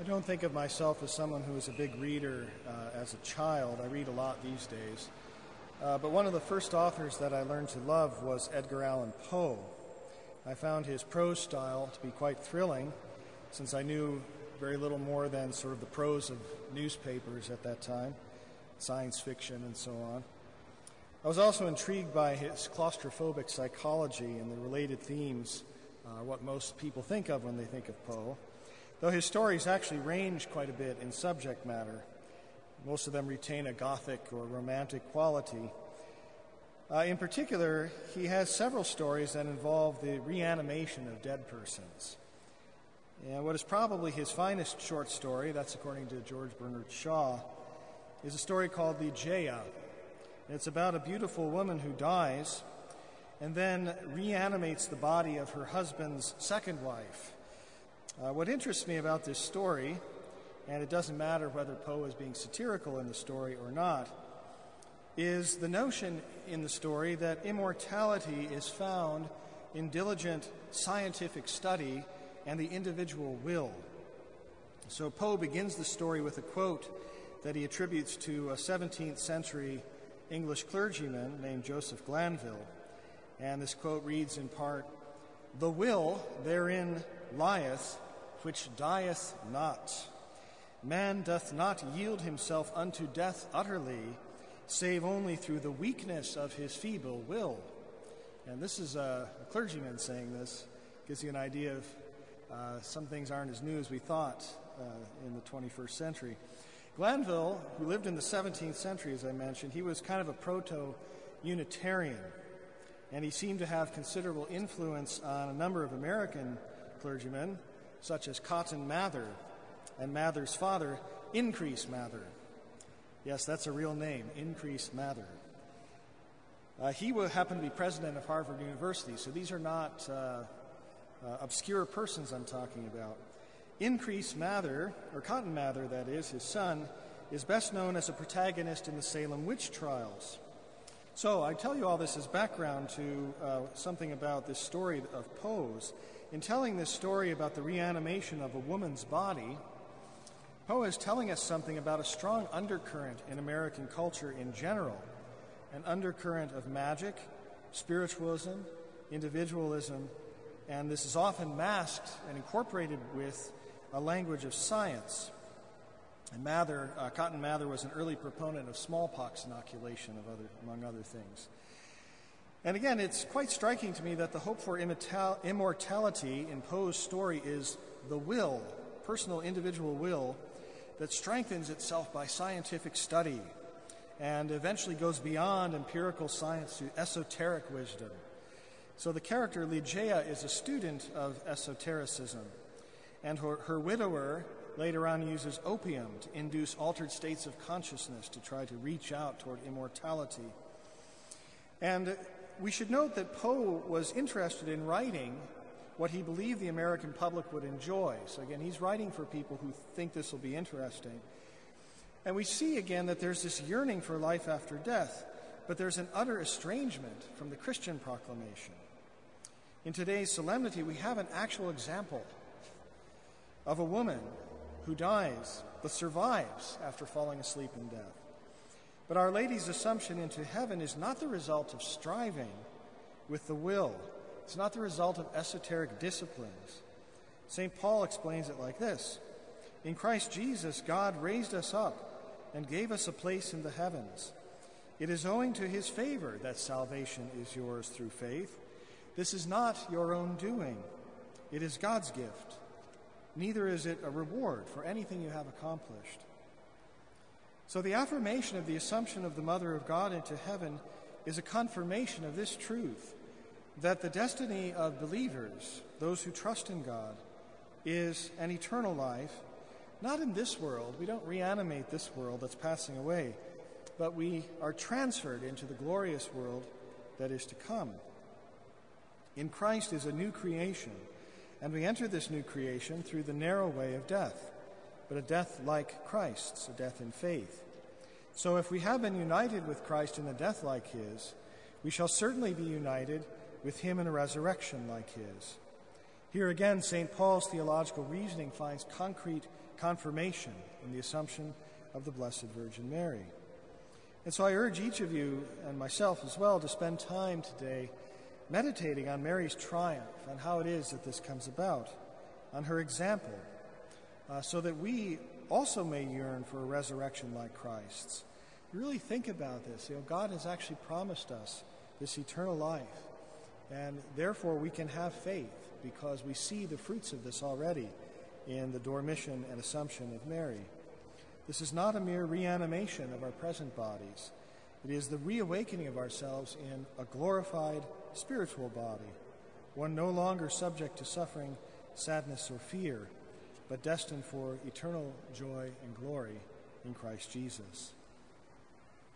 I don't think of myself as someone who was a big reader uh, as a child. I read a lot these days. Uh, but one of the first authors that I learned to love was Edgar Allan Poe. I found his prose style to be quite thrilling since I knew very little more than sort of the prose of newspapers at that time, science fiction, and so on. I was also intrigued by his claustrophobic psychology and the related themes, uh, what most people think of when they think of Poe, though his stories actually range quite a bit in subject matter. Most of them retain a gothic or romantic quality. Uh, in particular, he has several stories that involve the reanimation of dead persons. And what is probably his finest short story, that's according to George Bernard Shaw, is a story called Ligeia. It's about a beautiful woman who dies and then reanimates the body of her husband's second wife. Uh, what interests me about this story, and it doesn't matter whether Poe is being satirical in the story or not, is the notion in the story that immortality is found in diligent scientific study and the individual will. So Poe begins the story with a quote that he attributes to a 17th century English clergyman named Joseph Glanvill. And this quote reads in part The will therein lieth which dieth not. Man doth not yield himself unto death utterly, save only through the weakness of his feeble will. And this is a, a clergyman saying this, gives you an idea of uh, some things aren't as new as we thought uh, in the 21st century. Glanvill, who lived in the 17th century, as I mentioned, he was kind of a proto Unitarian, and he seemed to have considerable influence on a number of American clergymen, such as Cotton Mather and Mather's father, Increase Mather. Yes, that's a real name, Increase Mather. Uh, he happened to be president of Harvard University, so these are not uh, uh, obscure persons I'm talking about. Increase Mather, or Cotton Mather, that is, his son, is best known as a protagonist in the Salem witch trials. So I tell you all this as background to uh, something about this story of Poe's. In telling this story about the reanimation of a woman's body, Poe is telling us something about a strong undercurrent in American culture in general an undercurrent of magic, spiritualism, individualism, and this is often masked and incorporated with a language of science. And Mather, uh, Cotton Mather was an early proponent of smallpox inoculation, of other, among other things. And again, it's quite striking to me that the hope for immortality in Poe's story is the will, personal individual will, that strengthens itself by scientific study and eventually goes beyond empirical science to esoteric wisdom so the character Ligeia is a student of esotericism, and her, her widower later on uses opium to induce altered states of consciousness to try to reach out toward immortality. And we should note that Poe was interested in writing what he believed the American public would enjoy. So, again, he's writing for people who think this will be interesting. And we see again that there's this yearning for life after death, but there's an utter estrangement from the Christian proclamation. In today's solemnity, we have an actual example of a woman who dies but survives after falling asleep in death. But Our Lady's assumption into heaven is not the result of striving with the will, it's not the result of esoteric disciplines. St. Paul explains it like this In Christ Jesus, God raised us up and gave us a place in the heavens. It is owing to his favor that salvation is yours through faith. This is not your own doing, it is God's gift. Neither is it a reward for anything you have accomplished. So, the affirmation of the assumption of the Mother of God into heaven is a confirmation of this truth that the destiny of believers, those who trust in God, is an eternal life, not in this world. We don't reanimate this world that's passing away, but we are transferred into the glorious world that is to come. In Christ is a new creation, and we enter this new creation through the narrow way of death, but a death like Christ's, a death in faith. So if we have been united with Christ in a death like his, we shall certainly be united with him in a resurrection like his. Here again, St. Paul's theological reasoning finds concrete confirmation in the assumption of the Blessed Virgin Mary. And so I urge each of you and myself as well to spend time today meditating on Mary's triumph and how it is that this comes about, on her example, uh, so that we also may yearn for a resurrection like Christ's. Really think about this. You know, God has actually promised us this eternal life, and therefore we can have faith because we see the fruits of this already in the dormition and assumption of Mary. This is not a mere reanimation of our present bodies. It is the reawakening of ourselves in a glorified spiritual body, one no longer subject to suffering, sadness, or fear, but destined for eternal joy and glory in Christ Jesus.